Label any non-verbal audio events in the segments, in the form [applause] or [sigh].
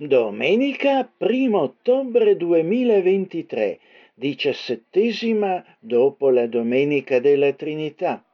Domenica 1 ottobre 2023, diciassettesima dopo la Domenica della Trinità.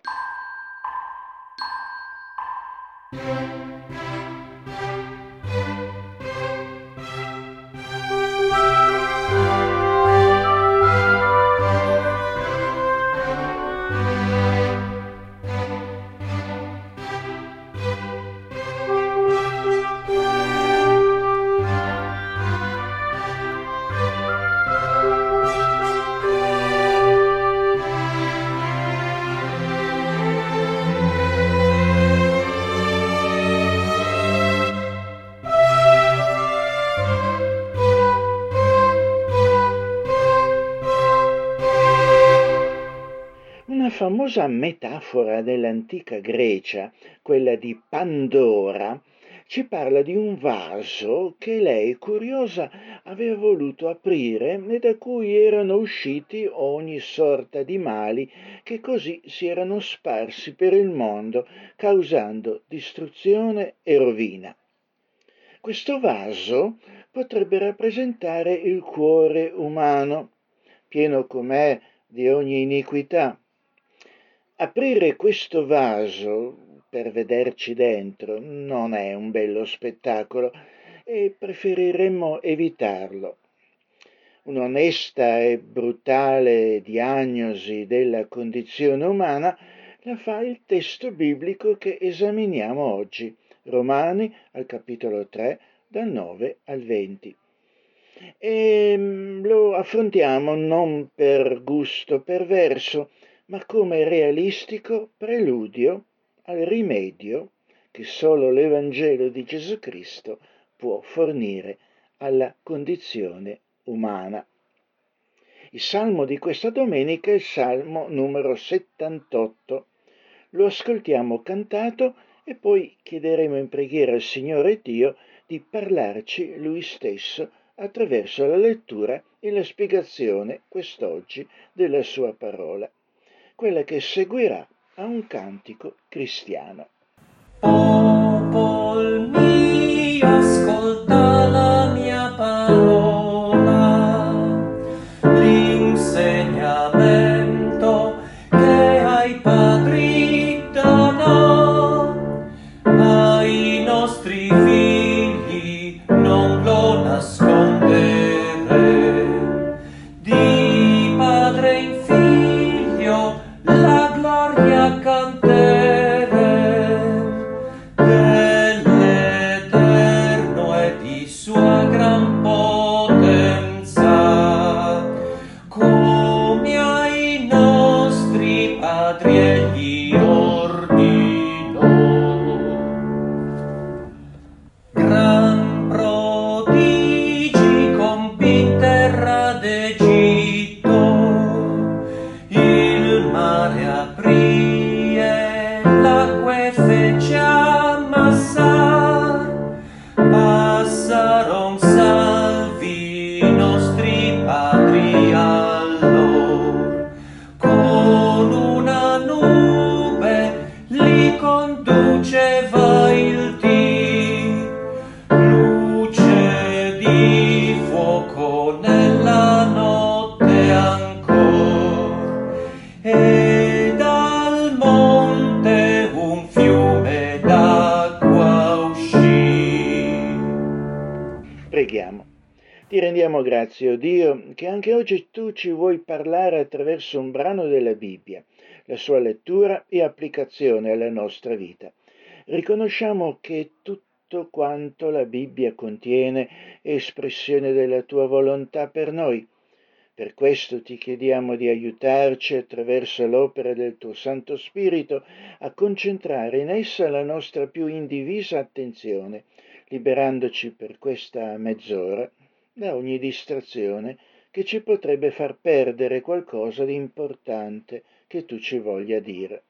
Famosa metafora dell'antica Grecia, quella di Pandora, ci parla di un vaso che lei, curiosa, aveva voluto aprire e da cui erano usciti ogni sorta di mali che così si erano sparsi per il mondo, causando distruzione e rovina. Questo vaso potrebbe rappresentare il cuore umano, pieno com'è di ogni iniquità, Aprire questo vaso per vederci dentro non è un bello spettacolo e preferiremmo evitarlo. Un'onesta e brutale diagnosi della condizione umana la fa il testo biblico che esaminiamo oggi, Romani al capitolo 3, dal 9 al 20. E mm, lo affrontiamo non per gusto perverso, ma come realistico preludio al rimedio che solo l'Evangelo di Gesù Cristo può fornire alla condizione umana. Il salmo di questa domenica è il salmo numero 78. Lo ascoltiamo cantato e poi chiederemo in preghiera al Signore Dio di parlarci Lui stesso attraverso la lettura e la spiegazione quest'oggi della sua parola quella che seguirà a un cantico cristiano. Attraverso un brano della Bibbia, la sua lettura e applicazione alla nostra vita. Riconosciamo che tutto quanto la Bibbia contiene è espressione della tua volontà per noi. Per questo ti chiediamo di aiutarci attraverso l'opera del tuo Santo Spirito a concentrare in essa la nostra più indivisa attenzione, liberandoci per questa mezz'ora da ogni distrazione che ci potrebbe far perdere qualcosa di importante che tu ci voglia dire.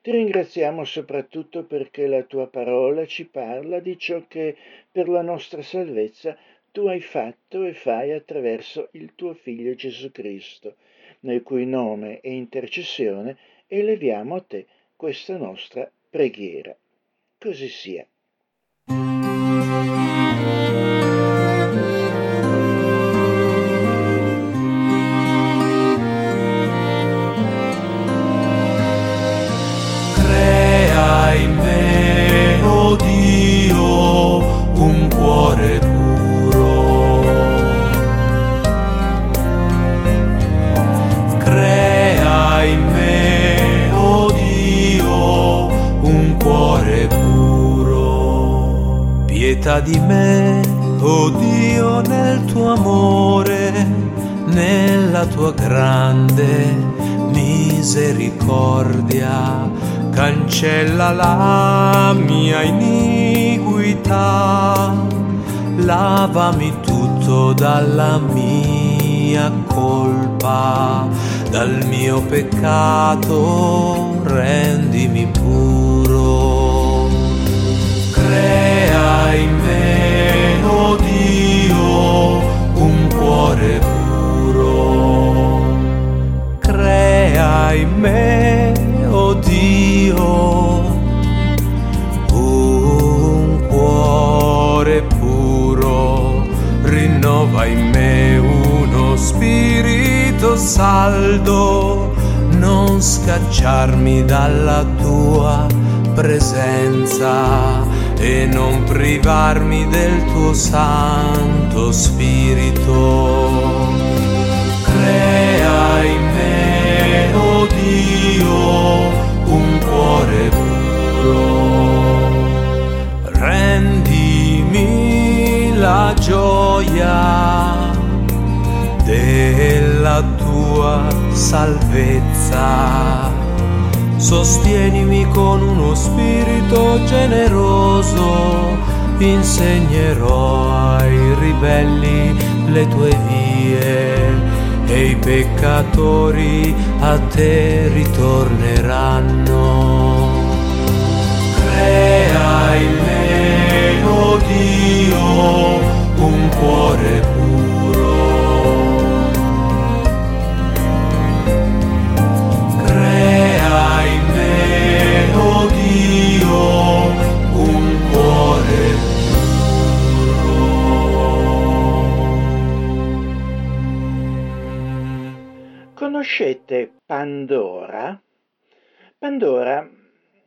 Ti ringraziamo soprattutto perché la tua parola ci parla di ciò che per la nostra salvezza tu hai fatto e fai attraverso il tuo Figlio Gesù Cristo, nel cui nome e intercessione eleviamo a te questa nostra preghiera. Così sia. Pietà di me, oh Dio, nel tuo amore, nella tua grande misericordia, cancella la mia iniquità, lavami tutto dalla mia colpa, dal mio peccato rendimi puro. Crea me, oh Dio, un cuore puro. Rinnova in me uno spirito saldo, non scacciarmi dalla tua presenza e non privarmi del tuo santo spirito. Dio, un cuore puro. Rendimi la gioia della tua salvezza. Sostienimi con uno spirito generoso, insegnerò ai ribelli le tue vie i peccatori a te ritorneranno. Crea in me, oh Dio, un cuore puro. Conoscete Pandora? Pandora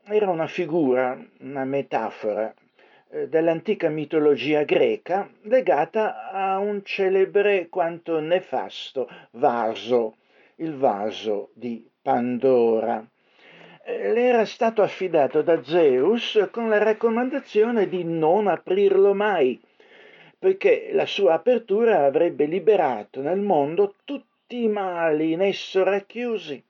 era una figura, una metafora eh, dell'antica mitologia greca legata a un celebre quanto nefasto vaso, il vaso di Pandora. Eh, le era stato affidato da Zeus con la raccomandazione di non aprirlo mai, poiché la sua apertura avrebbe liberato nel mondo tutti i mali in esso racchiusi.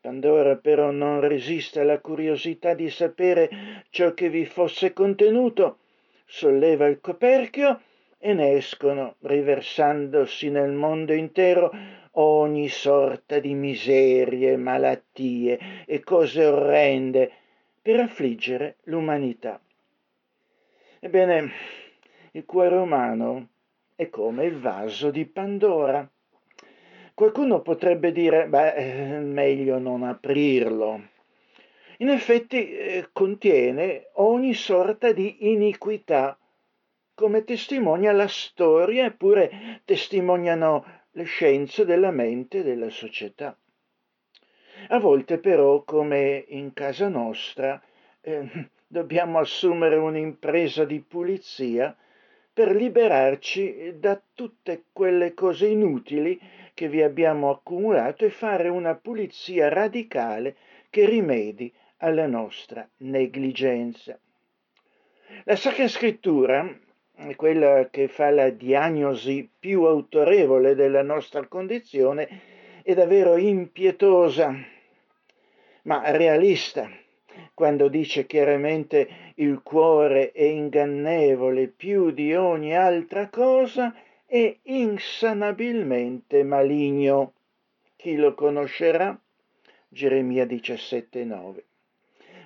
Pandora però non resiste alla curiosità di sapere ciò che vi fosse contenuto, solleva il coperchio e ne escono, riversandosi nel mondo intero, ogni sorta di miserie, malattie e cose orrende per affliggere l'umanità. Ebbene, il cuore umano è come il vaso di Pandora. Qualcuno potrebbe dire, beh, meglio non aprirlo. In effetti eh, contiene ogni sorta di iniquità, come testimonia la storia, eppure testimoniano le scienze della mente e della società. A volte però, come in casa nostra, eh, [laughs] dobbiamo assumere un'impresa di pulizia per liberarci da tutte quelle cose inutili che vi abbiamo accumulato e fare una pulizia radicale che rimedi alla nostra negligenza. La Sacra Scrittura quella che fa la diagnosi più autorevole della nostra condizione è davvero impietosa, ma realista, quando dice chiaramente il cuore è ingannevole più di ogni altra cosa è insanabilmente maligno. Chi lo conoscerà? Geremia 17,9.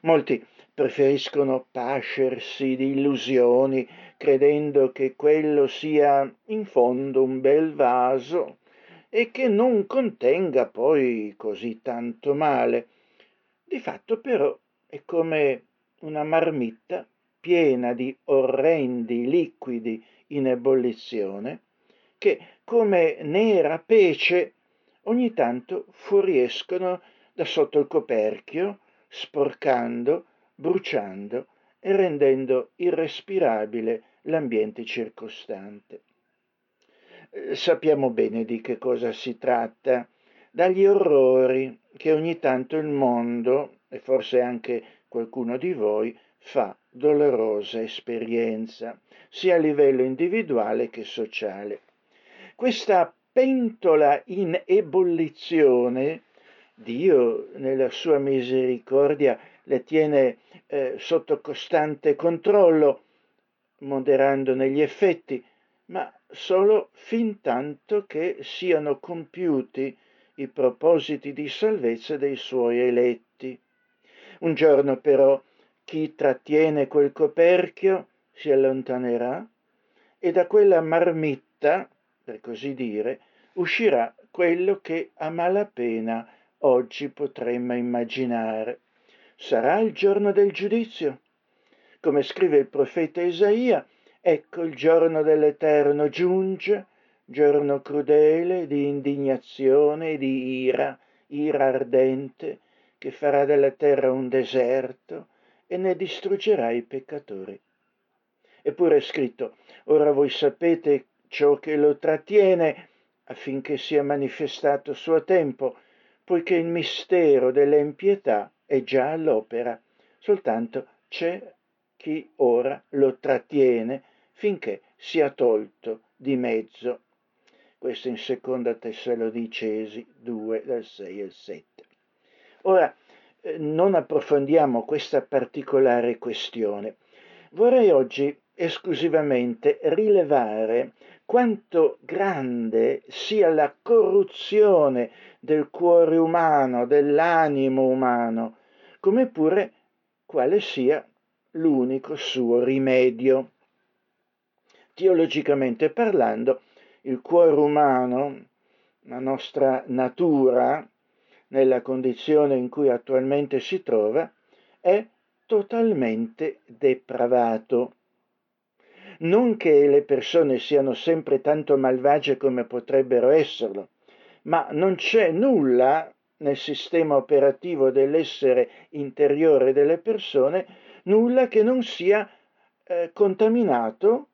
Molti preferiscono pascersi di illusioni, credendo che quello sia in fondo un bel vaso e che non contenga poi così tanto male. Di fatto però è come una marmitta piena di orrendi liquidi in ebollizione che come nera pece ogni tanto fuoriescono da sotto il coperchio, sporcando, bruciando e rendendo irrespirabile l'ambiente circostante. Eh, sappiamo bene di che cosa si tratta, dagli orrori che ogni tanto il mondo, e forse anche qualcuno di voi, fa dolorosa esperienza, sia a livello individuale che sociale. Questa pentola in ebollizione, Dio nella sua misericordia le tiene eh, sotto costante controllo, moderando negli effetti, ma solo fin tanto che siano compiuti i propositi di salvezza dei suoi eletti. Un giorno però chi trattiene quel coperchio si allontanerà e da quella marmitta, per così dire, uscirà quello che a malapena oggi potremmo immaginare. Sarà il giorno del giudizio. Come scrive il profeta Isaia, ecco il giorno dell'Eterno giunge, giorno crudele di indignazione e di ira, ira ardente, che farà della terra un deserto e ne distruggerà i peccatori. Eppure è scritto, ora voi sapete ciò che lo trattiene affinché sia manifestato suo tempo, poiché il mistero dell'empietà è già all'opera, soltanto c'è chi ora lo trattiene finché sia tolto di mezzo. Questo in seconda Tessalodicesi 2 dal 6 al 7. Ora eh, non approfondiamo questa particolare questione. Vorrei oggi esclusivamente rilevare quanto grande sia la corruzione del cuore umano, dell'animo umano, come pure quale sia l'unico suo rimedio. Teologicamente parlando, il cuore umano, la nostra natura, nella condizione in cui attualmente si trova, è totalmente depravato. Non che le persone siano sempre tanto malvagie come potrebbero esserlo, ma non c'è nulla nel sistema operativo dell'essere interiore delle persone, nulla che non sia eh, contaminato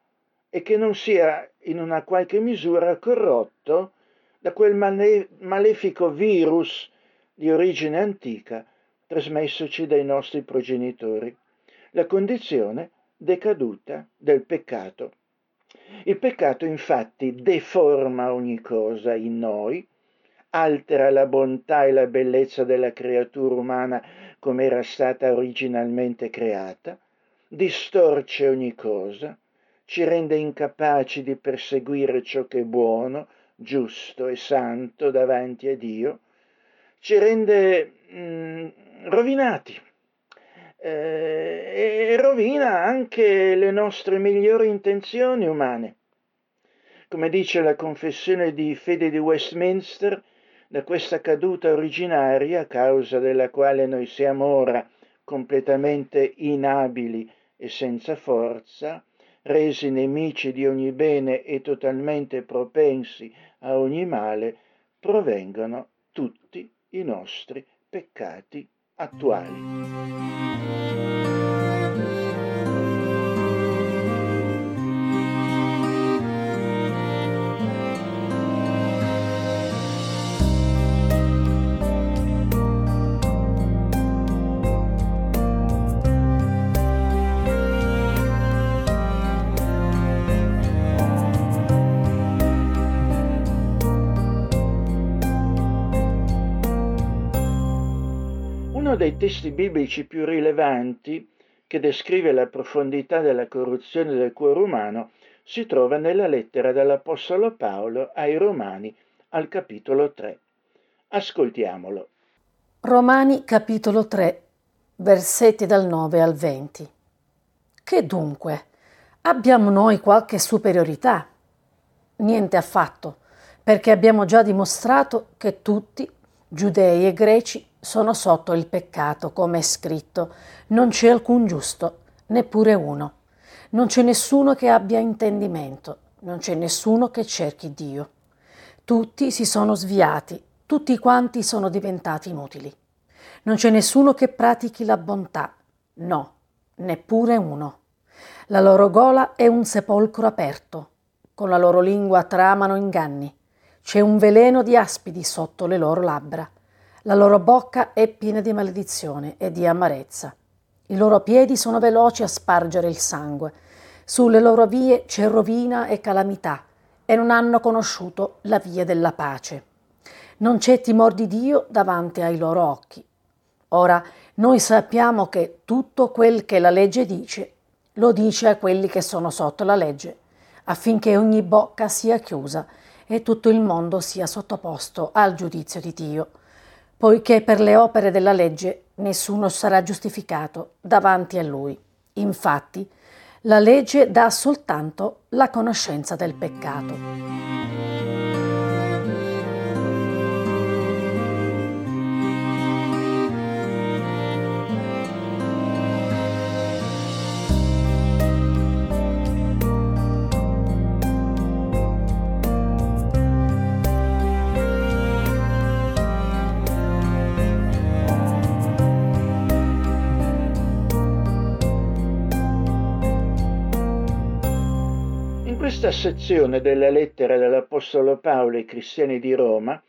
e che non sia in una qualche misura corrotto da quel male- malefico virus di origine antica trasmessoci dai nostri progenitori, la condizione decaduta del peccato. Il peccato infatti deforma ogni cosa in noi, altera la bontà e la bellezza della creatura umana come era stata originalmente creata, distorce ogni cosa, ci rende incapaci di perseguire ciò che è buono, giusto e santo davanti a Dio, ci rende mh, mm, rovinati eh, e rovina anche le nostre migliori intenzioni umane. Come dice la confessione di fede di Westminster, da questa caduta originaria, a causa della quale noi siamo ora completamente inabili e senza forza, resi nemici di ogni bene e totalmente propensi a ogni male, provengono tutti i nostri peccati attuali. Dei testi biblici più rilevanti che descrive la profondità della corruzione del cuore umano si trova nella lettera dell'Apostolo Paolo ai Romani al capitolo 3. Ascoltiamolo. Romani capitolo 3, versetti dal 9 al 20. Che dunque? Abbiamo noi qualche superiorità? Niente affatto, perché abbiamo già dimostrato che tutti, giudei e greci, sono sotto il peccato, come è scritto, non c'è alcun giusto, neppure uno. Non c'è nessuno che abbia intendimento, non c'è nessuno che cerchi Dio. Tutti si sono sviati, tutti quanti sono diventati inutili. Non c'è nessuno che pratichi la bontà, no, neppure uno. La loro gola è un sepolcro aperto, con la loro lingua tramano inganni. C'è un veleno di aspidi sotto le loro labbra. La loro bocca è piena di maledizione e di amarezza. I loro piedi sono veloci a spargere il sangue. Sulle loro vie c'è rovina e calamità e non hanno conosciuto la via della pace. Non c'è timor di Dio davanti ai loro occhi. Ora, noi sappiamo che tutto quel che la legge dice, lo dice a quelli che sono sotto la legge, affinché ogni bocca sia chiusa e tutto il mondo sia sottoposto al giudizio di Dio, poiché per le opere della legge nessuno sarà giustificato davanti a lui. Infatti, la legge dà soltanto la conoscenza del peccato. Questa sezione della lettera dell'Apostolo Paolo ai cristiani di Roma,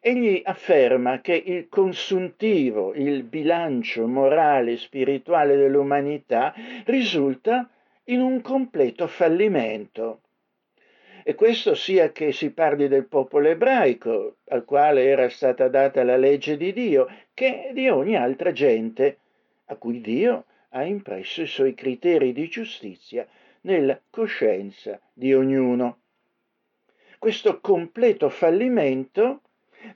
egli afferma che il consuntivo, il bilancio morale e spirituale dell'umanità risulta in un completo fallimento. E questo sia che si parli del popolo ebraico, al quale era stata data la legge di Dio, che di ogni altra gente, a cui Dio ha impresso i suoi criteri di giustizia nella coscienza di ognuno. Questo completo fallimento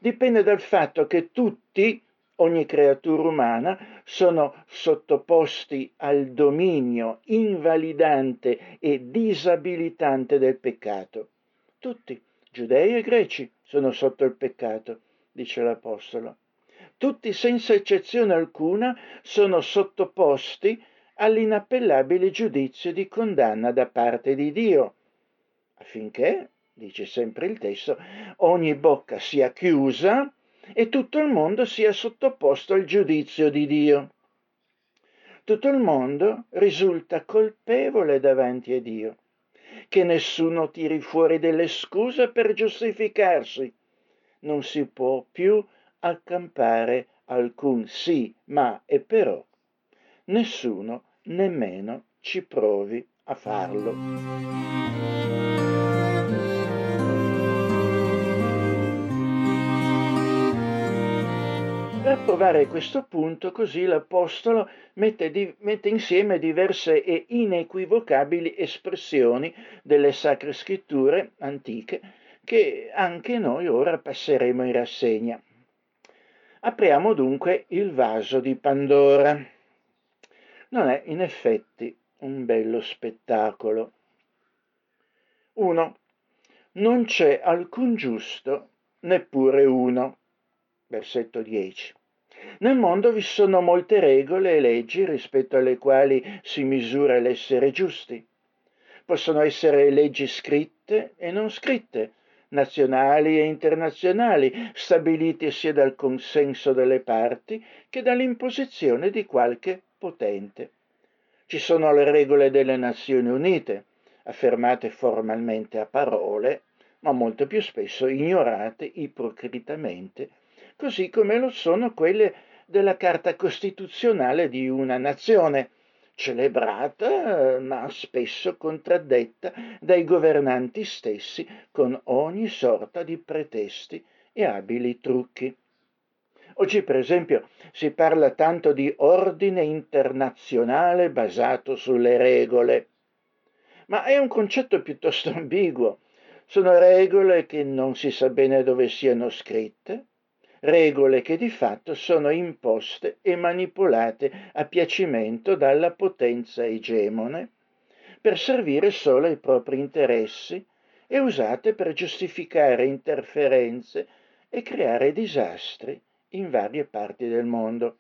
dipende dal fatto che tutti, ogni creatura umana, sono sottoposti al dominio invalidante e disabilitante del peccato. Tutti, giudei e greci, sono sotto il peccato, dice l'Apostolo. Tutti, senza eccezione alcuna, sono sottoposti all'inappellabile giudizio di condanna da parte di Dio, affinché, dice sempre il testo, ogni bocca sia chiusa e tutto il mondo sia sottoposto al giudizio di Dio. Tutto il mondo risulta colpevole davanti a Dio, che nessuno tiri fuori delle scuse per giustificarsi. Non si può più accampare alcun sì, ma e però. Nessuno nemmeno ci provi a farlo. Per provare questo punto, così l'Apostolo mette, di, mette, insieme diverse e inequivocabili espressioni delle sacre scritture antiche che anche noi ora passeremo in rassegna. Apriamo dunque il vaso di Pandora non è in effetti un bello spettacolo. 1. Non c'è alcun giusto, neppure uno. Versetto 10. Nel mondo vi sono molte regole e leggi rispetto alle quali si misura l'essere giusti. Possono essere leggi scritte e non scritte, nazionali e internazionali, stabilite sia dal consenso delle parti che dall'imposizione di qualche potente. Ci sono le regole delle Nazioni Unite, affermate formalmente a parole, ma molto più spesso ignorate ipocritamente, così come lo sono quelle della Carta Costituzionale di una nazione, celebrata ma spesso contraddetta dai governanti stessi con ogni sorta di pretesti e abili trucchi. Oggi, per esempio, si parla tanto di ordine internazionale basato sulle regole, ma è un concetto piuttosto [laughs] ambiguo. Sono regole che non si sa bene dove siano scritte, regole che di fatto sono imposte e manipolate a piacimento dalla potenza egemone per servire solo ai propri interessi e usate per giustificare interferenze e creare disastri in varie parti del mondo,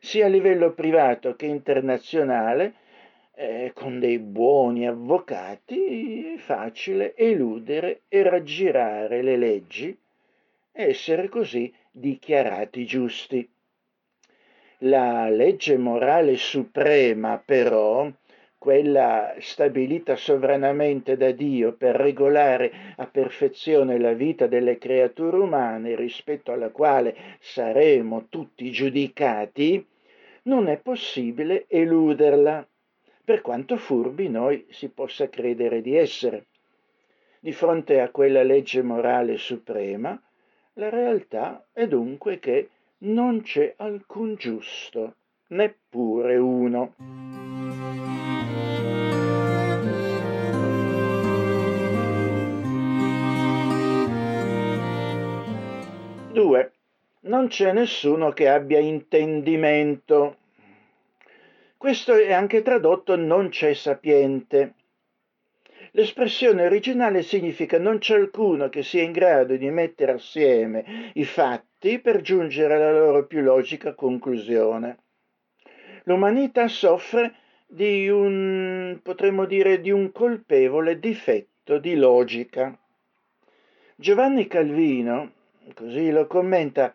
sia a livello privato che internazionale, eh, con dei buoni avvocati è facile eludere e raggirare le leggi e essere così dichiarati giusti. La legge morale suprema, però, quella stabilita sovranamente da Dio per regolare a perfezione la vita delle creature umane rispetto alla quale saremo tutti giudicati, non è possibile eluderla, per quanto furbi noi si possa credere di essere. Di fronte a quella legge morale suprema, la realtà è dunque che non c'è alcun giusto, neppure uno. 2. Non c'è nessuno che abbia intendimento. Questo è anche tradotto non c'è sapiente. L'espressione originale significa non c'è alcuno che sia in grado di mettere assieme i fatti per giungere alla loro più logica conclusione. L'umanità soffre di un, potremmo dire, di un colpevole difetto di logica. Giovanni Calvino, così lo commenta,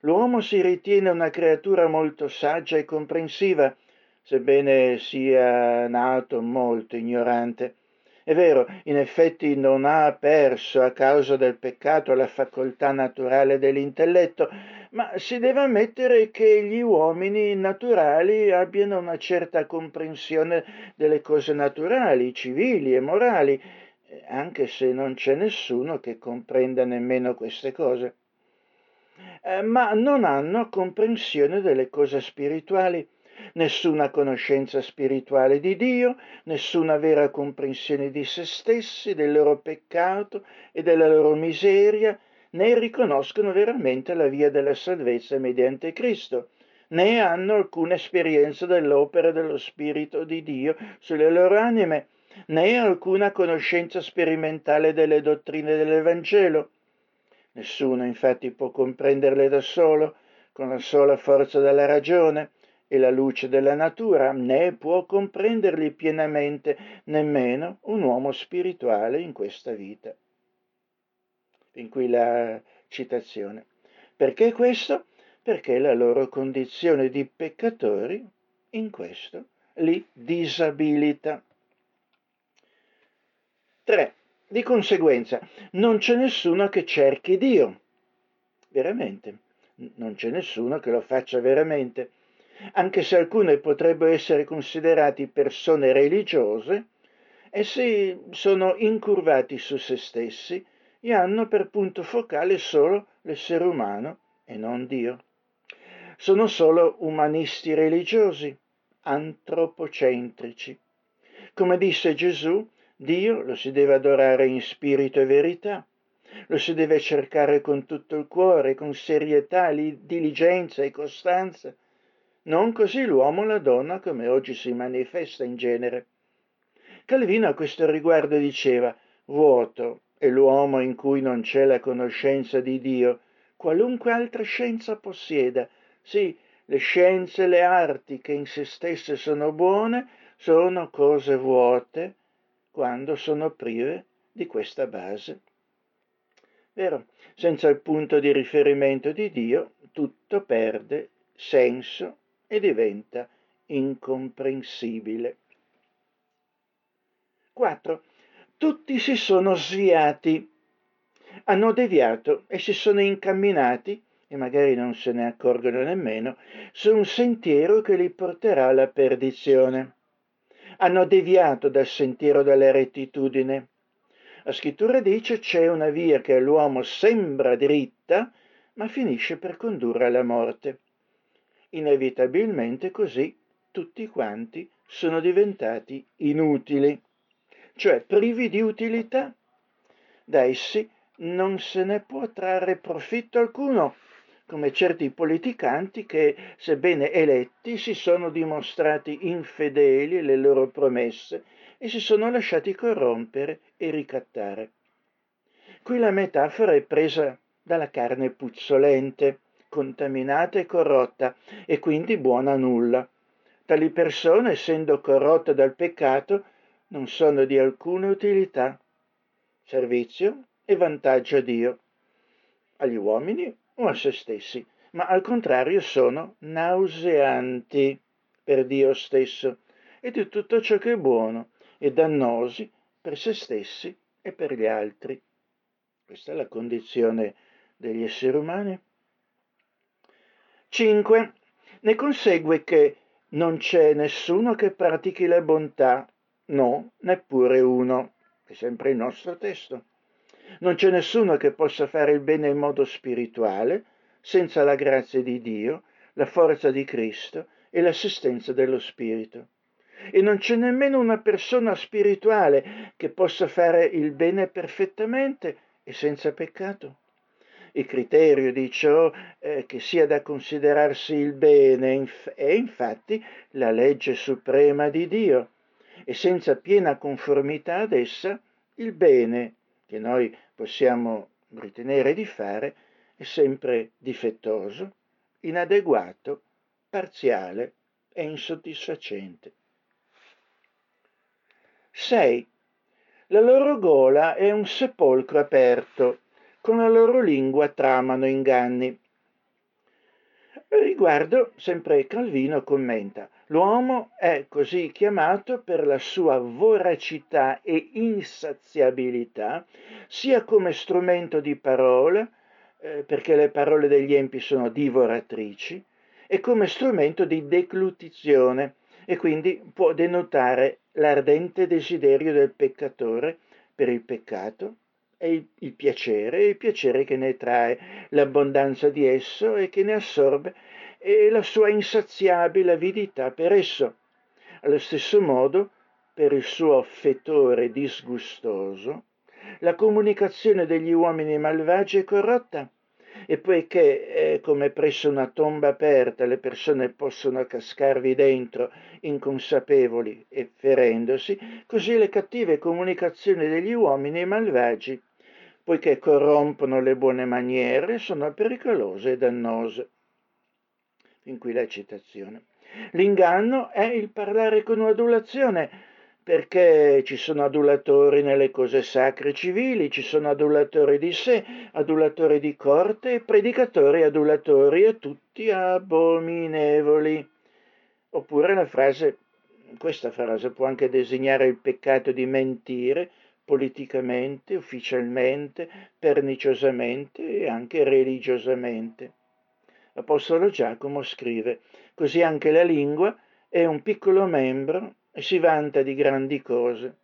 l'uomo si ritiene una creatura molto saggia e comprensiva, sebbene sia nato molto ignorante. È vero, in effetti non ha perso a causa del peccato la facoltà naturale dell'intelletto, ma si deve ammettere che gli uomini naturali abbiano una certa comprensione delle cose naturali, civili e morali, anche se non c'è nessuno che comprenda nemmeno queste cose. Eh, ma non hanno comprensione delle cose spirituali, nessuna conoscenza spirituale di Dio, nessuna vera comprensione di se stessi, del loro peccato e della loro miseria, né riconoscono veramente la via della salvezza mediante Cristo, né hanno alcuna esperienza dell'opera dello Spirito di Dio sulle loro anime, né alcuna conoscenza sperimentale delle dottrine dell'Evangelo. Nessuno infatti può comprenderle da solo, con la sola forza della ragione e la luce della natura, né può comprenderli pienamente nemmeno un uomo spirituale in questa vita. Fin qui la citazione. Perché questo? Perché la loro condizione di peccatori in questo li disabilita. 3. Di conseguenza, non c'è nessuno che cerchi Dio. Veramente, non c'è nessuno che lo faccia veramente. Anche se alcune potrebbero essere considerati persone religiose, essi sono incurvati su se stessi e hanno per punto focale solo l'essere umano e non Dio. Sono solo umanisti religiosi, antropocentrici. Come disse Gesù, Dio lo si deve adorare in spirito e verità, lo si deve cercare con tutto il cuore, con serietà, diligenza e costanza, non così l'uomo o la donna come oggi si manifesta in genere. Calvino a questo riguardo diceva, vuoto è l'uomo in cui non c'è la conoscenza di Dio, qualunque altra scienza possieda. Sì, le scienze e le arti che in se stesse sono buone sono cose vuote quando sono prive di questa base. Vero, senza il punto di riferimento di Dio tutto perde senso e diventa incomprensibile. 4. Tutti si sono sviati, hanno deviato e si sono incamminati, e magari non se ne accorgono nemmeno, su un sentiero che li porterà alla perdizione hanno deviato dal sentiero della rettitudine. La scrittura dice c'è una via che all'uomo sembra dritta, ma finisce per condurre alla morte. Inevitabilmente così tutti quanti sono diventati inutili, cioè privi di utilità. Da essi non se ne può trarre profitto alcuno, come certi politicanti che, sebbene eletti, si sono dimostrati infedeli alle loro promesse e si sono lasciati corrompere e ricattare. Qui la metafora è presa dalla carne puzzolente, contaminata e corrotta, e quindi buona a nulla. Tali persone, essendo corrotte dal peccato, non sono di alcuna utilità, servizio e vantaggio a Dio. Agli uomini o a se stessi, ma al contrario sono nauseanti per Dio stesso e di tutto ciò che è buono e dannosi per se stessi e per gli altri. Questa è la condizione degli esseri umani. 5. Ne consegue che non c'è nessuno che pratichi la bontà, no, neppure uno. È sempre il nostro testo. Non c'è nessuno che possa fare il bene in modo spirituale senza la grazia di Dio, la forza di Cristo e l'assistenza dello Spirito. E non c'è nemmeno una persona spirituale che possa fare il bene perfettamente e senza peccato. Il criterio di ciò eh, che sia da considerarsi il bene è infatti la legge suprema di Dio e senza piena conformità ad essa il bene che noi possiamo ritenere di fare è sempre difettoso, inadeguato, parziale e insoddisfacente. 6. La loro gola è un sepolcro aperto, con la loro lingua tramano inganni. Riguardo, sempre Calvino commenta, l'uomo è così chiamato per la sua voracità e insaziabilità, sia come strumento di parola, eh, perché le parole degli empi sono divoratrici, e come strumento di declutizione, e quindi può denotare l'ardente desiderio del peccatore per il peccato e il, il piacere, il piacere che ne trae l'abbondanza di esso e che ne assorbe e la sua insaziabile avidità per esso. Allo stesso modo, per il suo fetore disgustoso, la comunicazione degli uomini malvagi è corrotta e poiché eh, come presso una tomba aperta le persone possono cascarvi dentro inconsapevoli e ferendosi, così le cattive comunicazioni degli uomini malvagi, poiché corrompono le buone maniere, sono pericolose e dannose. Fin qui la citazione. L'inganno è il parlare con adulazione, perché ci sono adulatori nelle cose sacre civili, ci sono adulatori di sé, adulatori di corte, predicatori adulatori e tutti abominevoli. Oppure la frase, questa frase può anche designare il peccato di mentire politicamente, ufficialmente, perniciosamente e anche religiosamente. L'Apostolo Giacomo scrive, così anche la lingua è un piccolo membro e si vanta di grandi cose.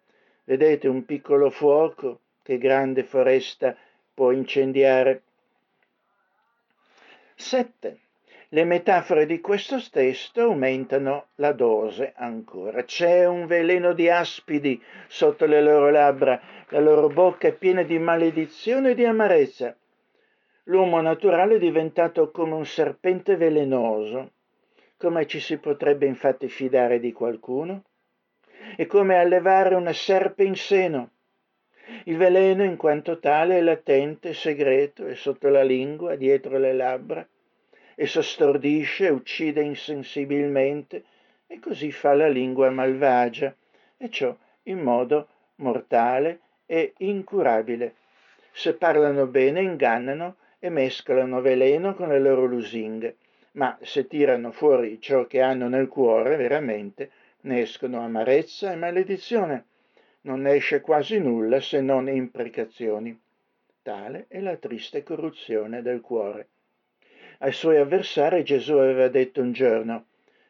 Vedete un piccolo fuoco che grande foresta può incendiare. 7. Le metafore di questo testo aumentano la dose ancora. C'è un veleno di aspidi sotto le loro labbra, la loro bocca è piena di maledizione e di amarezza. L'uomo naturale è diventato come un serpente velenoso. Come ci si potrebbe infatti fidare di qualcuno? è come allevare una serpe in seno. Il veleno, in quanto tale, è latente, segreto, è sotto la lingua, dietro le labbra, esso stordisce, uccide insensibilmente e così fa la lingua malvagia, e ciò in modo mortale e incurabile. Se parlano bene ingannano e mescolano veleno con le loro lusinghe, ma se tirano fuori ciò che hanno nel cuore veramente, ne escono amarezza e maledizione, non ne esce quasi nulla se non imprecazioni. Tale è la triste corruzione del cuore. Ai suoi avversari Gesù aveva detto un giorno,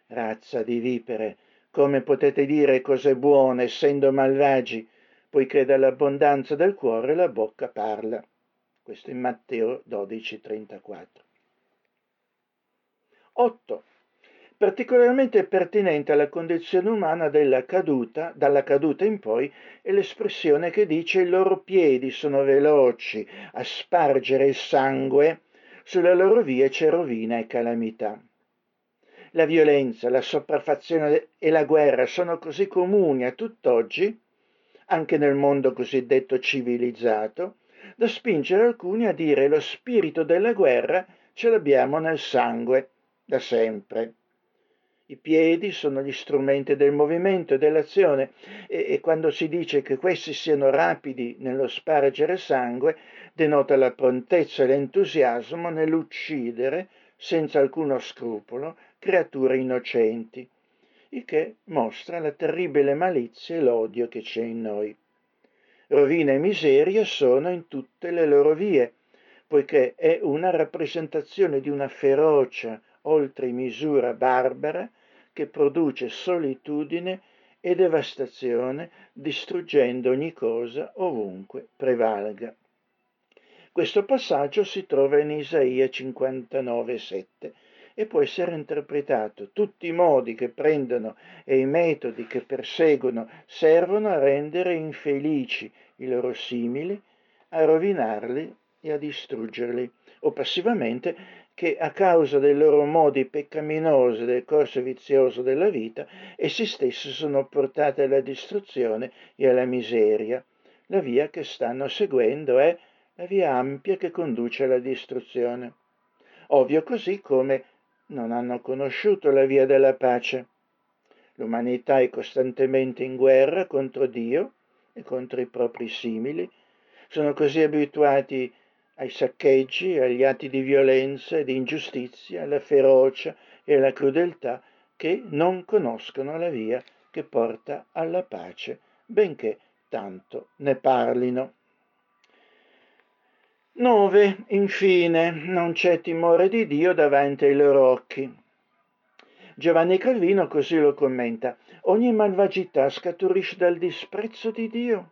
razza di vipere, come potete dire cose buone essendo malvagi, poiché dall'abbondanza del cuore la bocca parla. Questo in Matteo 12:34. 8. Particolarmente pertinente alla condizione umana della caduta, dalla caduta in poi, è l'espressione che dice i loro piedi sono veloci a spargere il sangue, sulle loro vie c'è rovina e calamità. La violenza, la sopraffazione e la guerra sono così comuni a tutt'oggi, anche nel mondo cosiddetto civilizzato, da spingere alcuni a dire lo spirito della guerra ce l'abbiamo nel sangue da sempre. I piedi sono gli strumenti del movimento e dell'azione e, e, quando si dice che questi siano rapidi nello spargere sangue, denota la prontezza e l'entusiasmo nell'uccidere senza alcuno scrupolo creature innocenti. il che mostra la terribile malizia e l'odio che c'è in noi. Rovina e miseria sono in tutte le loro vie, poiché è una rappresentazione di una ferocia oltre misura barbara che produce solitudine e devastazione, distruggendo ogni cosa ovunque prevalga. Questo passaggio si trova in Isaia 59,7 e può essere interpretato. Tutti i modi che prendono e i metodi che perseguono servono a rendere infelici i loro simili, a rovinarli e a distruggerli, o passivamente che a causa dei loro modi peccaminosi del corso vizioso della vita, essi stessi sono portati alla distruzione e alla miseria. La via che stanno seguendo è la via ampia che conduce alla distruzione. Ovvio così come non hanno conosciuto la via della pace. L'umanità è costantemente in guerra contro Dio e contro i propri simili. Sono così abituati ai saccheggi, agli atti di violenza e di ingiustizia, alla ferocia e alla crudeltà che non conoscono la via che porta alla pace, benché tanto ne parlino. 9. Infine, non c'è timore di Dio davanti ai loro occhi. Giovanni Calvino così lo commenta. Ogni malvagità scaturisce dal disprezzo di Dio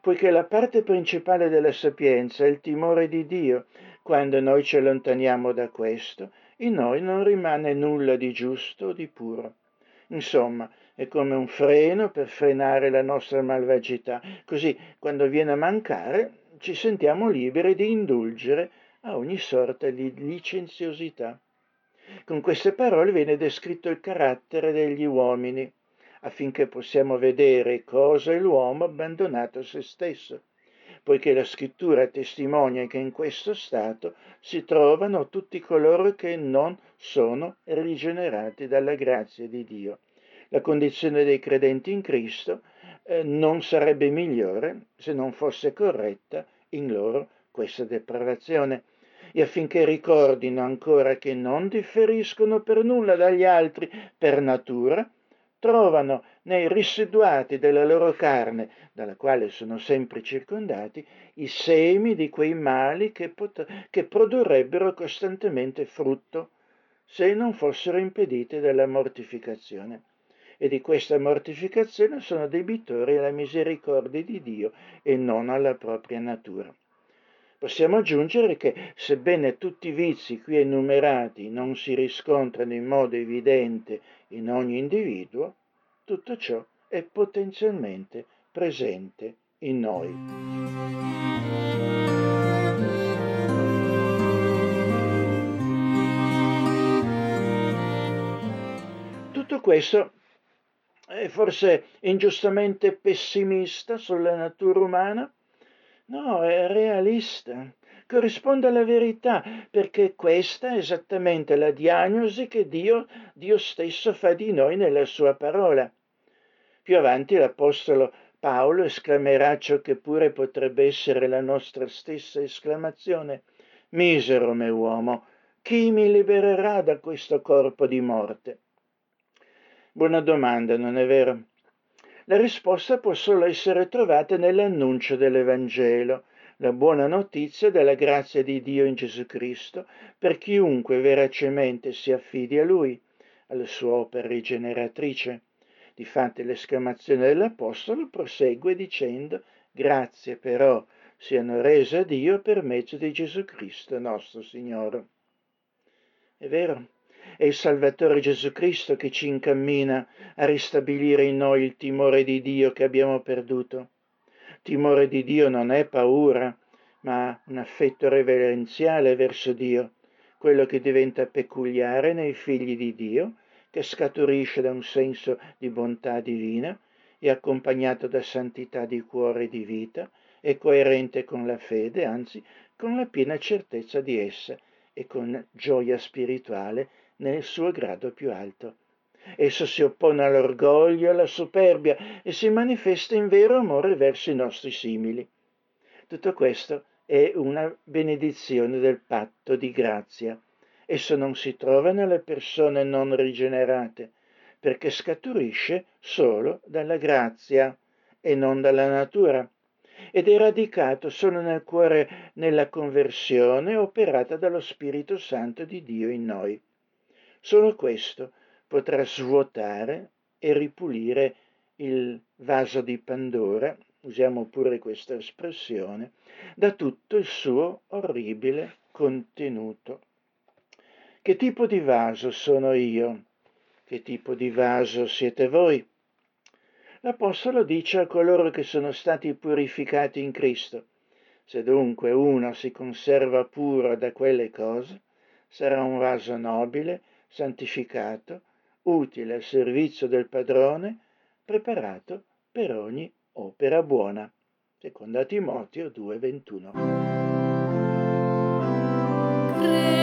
poiché la parte principale della sapienza è il timore di Dio. Quando noi ci allontaniamo da questo, in noi non rimane nulla di giusto o di puro. Insomma, è come un freno per frenare la nostra malvagità. Così, quando viene a mancare, ci sentiamo liberi di indulgere a ogni sorta di licenziosità. Con queste parole viene descritto il carattere degli uomini affinché possiamo vedere cosa è l'uomo abbandonato a se stesso, poiché la scrittura testimonia che in questo stato si trovano tutti coloro che non sono rigenerati dalla grazia di Dio. La condizione dei credenti in Cristo eh, non sarebbe migliore se non fosse corretta in loro questa depravazione e affinché ricordino ancora che non differiscono per nulla dagli altri per natura, trovano nei residuati della loro carne, dalla quale sono sempre circondati, i semi di quei mali che, pot- che produrrebbero costantemente frutto se non fossero impediti dalla mortificazione. E di questa mortificazione sono debitori alla misericordia di Dio e non alla propria natura. Possiamo aggiungere che, sebbene tutti i vizi qui enumerati non si riscontrano in modo evidente in ogni individuo, tutto ciò è potenzialmente presente in noi. Tutto questo è forse ingiustamente pessimista sulla natura umana? No, è realista corrisponde alla verità, perché questa è esattamente la diagnosi che Dio, Dio stesso fa di noi nella sua parola. Più avanti l'Apostolo Paolo esclamerà ciò che pure potrebbe essere la nostra stessa esclamazione. Misero me uomo, chi mi libererà da questo corpo di morte? Buona domanda, non è vero? La risposta può solo essere trovata nell'annuncio dell'Evangelo, la buona notizia della grazia di Dio in Gesù Cristo per chiunque veracemente si affidi a Lui, alla sua opera rigeneratrice. Difatti l'esclamazione dell'Apostolo prosegue dicendo grazie però siano rese a Dio per mezzo di Gesù Cristo nostro Signore. È vero, è il Salvatore Gesù Cristo che ci incammina a ristabilire in noi il timore di Dio che abbiamo perduto. Timore di Dio non è paura, ma un affetto reverenziale verso Dio, quello che diventa peculiare nei figli di Dio, che scaturisce da un senso di bontà divina e accompagnato da santità di cuore e di vita, è coerente con la fede, anzi con la piena certezza di essa e con gioia spirituale nel suo grado più alto. Esso si oppone all'orgoglio, alla superbia e si manifesta in vero amore verso i nostri simili. Tutto questo è una benedizione del patto di grazia. Esso non si trova nelle persone non rigenerate, perché scaturisce solo dalla grazia e non dalla natura ed è radicato solo nel cuore nella conversione operata dallo Spirito Santo di Dio in noi. Solo questo potrà svuotare e ripulire il vaso di Pandora, usiamo pure questa espressione, da tutto il suo orribile contenuto. Che tipo di vaso sono io? Che tipo di vaso siete voi? L'Apostolo dice a coloro che sono stati purificati in Cristo, se dunque uno si conserva puro da quelle cose, sarà un vaso nobile, santificato, utile al servizio del padrone, preparato per ogni opera buona. Seconda Timoteo 2:21.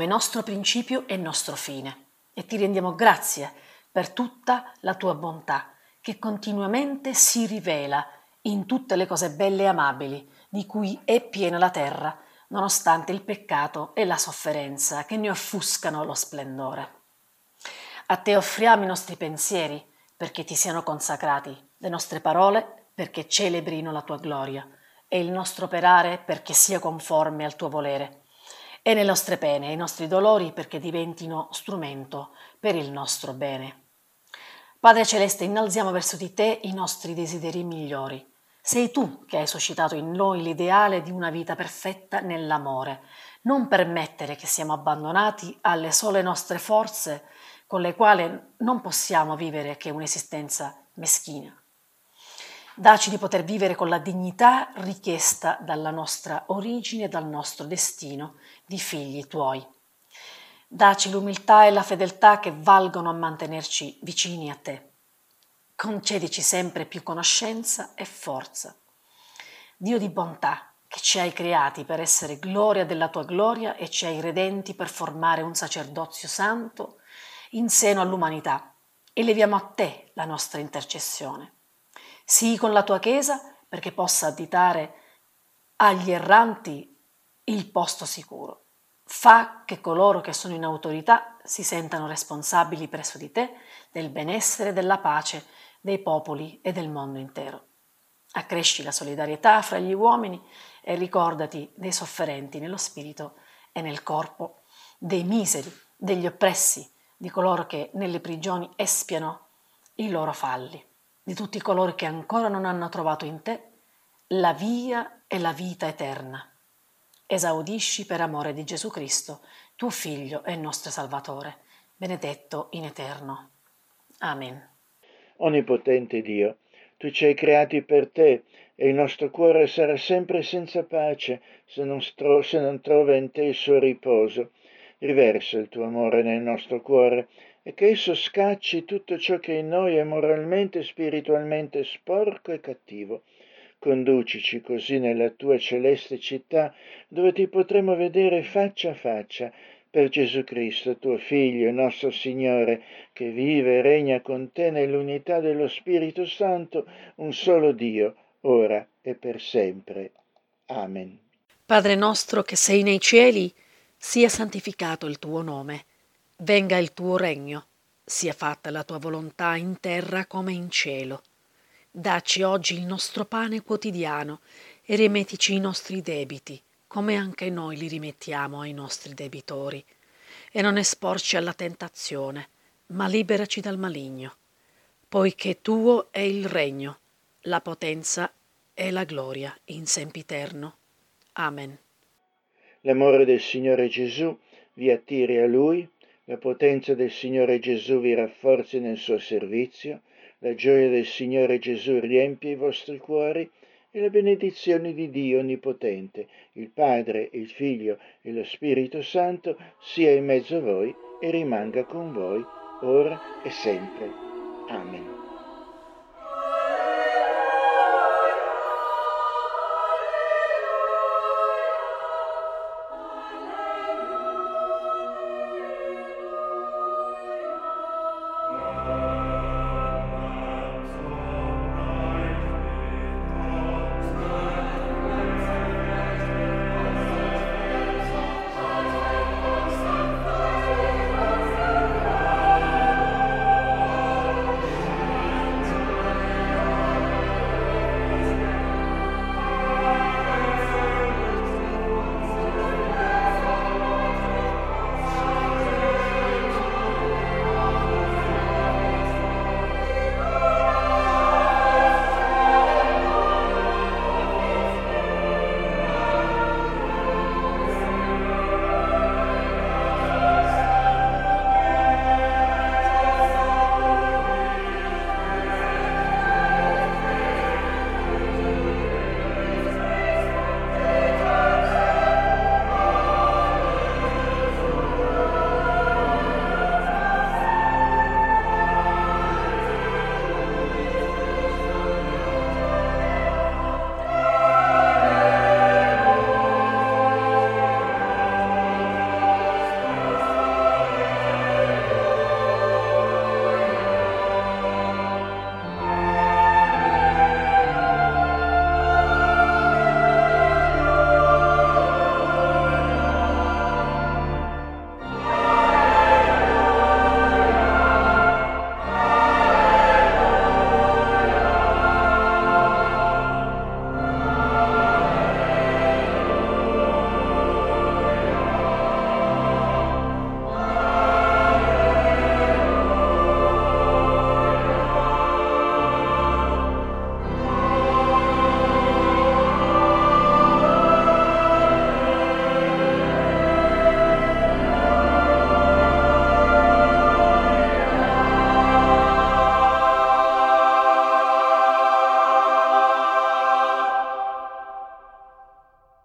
Come nostro principio e nostro fine e ti rendiamo grazie per tutta la tua bontà che continuamente si rivela in tutte le cose belle e amabili di cui è piena la terra, nonostante il peccato e la sofferenza che ne offuscano lo splendore. A te offriamo i nostri pensieri perché ti siano consacrati, le nostre parole perché celebrino la tua gloria e il nostro operare perché sia conforme al tuo volere, e le nostre pene i nostri dolori perché diventino strumento per il nostro bene. Padre Celeste, innalziamo verso di te i nostri desideri migliori. Sei tu che hai suscitato in noi l'ideale di una vita perfetta nell'amore. Non permettere che siamo abbandonati alle sole nostre forze con le quali non possiamo vivere che un'esistenza meschina. Daci di poter vivere con la dignità richiesta dalla nostra origine e dal nostro destino di figli tuoi. Daci l'umiltà e la fedeltà che valgono a mantenerci vicini a te. Concedici sempre più conoscenza e forza. Dio di bontà, che ci hai creati per essere gloria della tua gloria e ci hai redenti per formare un sacerdozio santo in seno all'umanità, eleviamo a te la nostra intercessione. Sii con la tua Chiesa perché possa additare agli erranti il posto sicuro fa che coloro che sono in autorità si sentano responsabili presso di te del benessere e della pace dei popoli e del mondo intero. Accresci la solidarietà fra gli uomini e ricordati dei sofferenti nello spirito e nel corpo, dei miseri, degli oppressi, di coloro che nelle prigioni espiano i loro falli, di tutti coloro che ancora non hanno trovato in te la via e la vita eterna esaudisci per amore di Gesù Cristo, tuo Figlio e nostro Salvatore, benedetto in eterno. Amen. Onnipotente Dio, tu ci hai creati per te e il nostro cuore sarà sempre senza pace se non, stro- se non trova in te il suo riposo. Riversa il tuo amore nel nostro cuore e che esso scacci tutto ciò che in noi è moralmente e spiritualmente sporco e cattivo Conducici così nella tua celeste città, dove ti potremo vedere faccia a faccia, per Gesù Cristo, tuo Figlio, nostro Signore, che vive e regna con te nell'unità dello Spirito Santo, un solo Dio, ora e per sempre. Amen. Padre nostro che sei nei cieli, sia santificato il tuo nome, venga il tuo regno, sia fatta la tua volontà in terra come in cielo. Dacci oggi il nostro pane quotidiano e rimettici i nostri debiti, come anche noi li rimettiamo ai nostri debitori. E non esporci alla tentazione, ma liberaci dal maligno, poiché tuo è il regno, la potenza e la gloria in sempiterno. Amen. L'amore del Signore Gesù vi attiri a Lui, la potenza del Signore Gesù vi rafforzi nel suo servizio, la gioia del Signore Gesù riempie i vostri cuori e la benedizione di Dio Onnipotente, il Padre, il Figlio e lo Spirito Santo sia in mezzo a voi e rimanga con voi ora e sempre. Amen.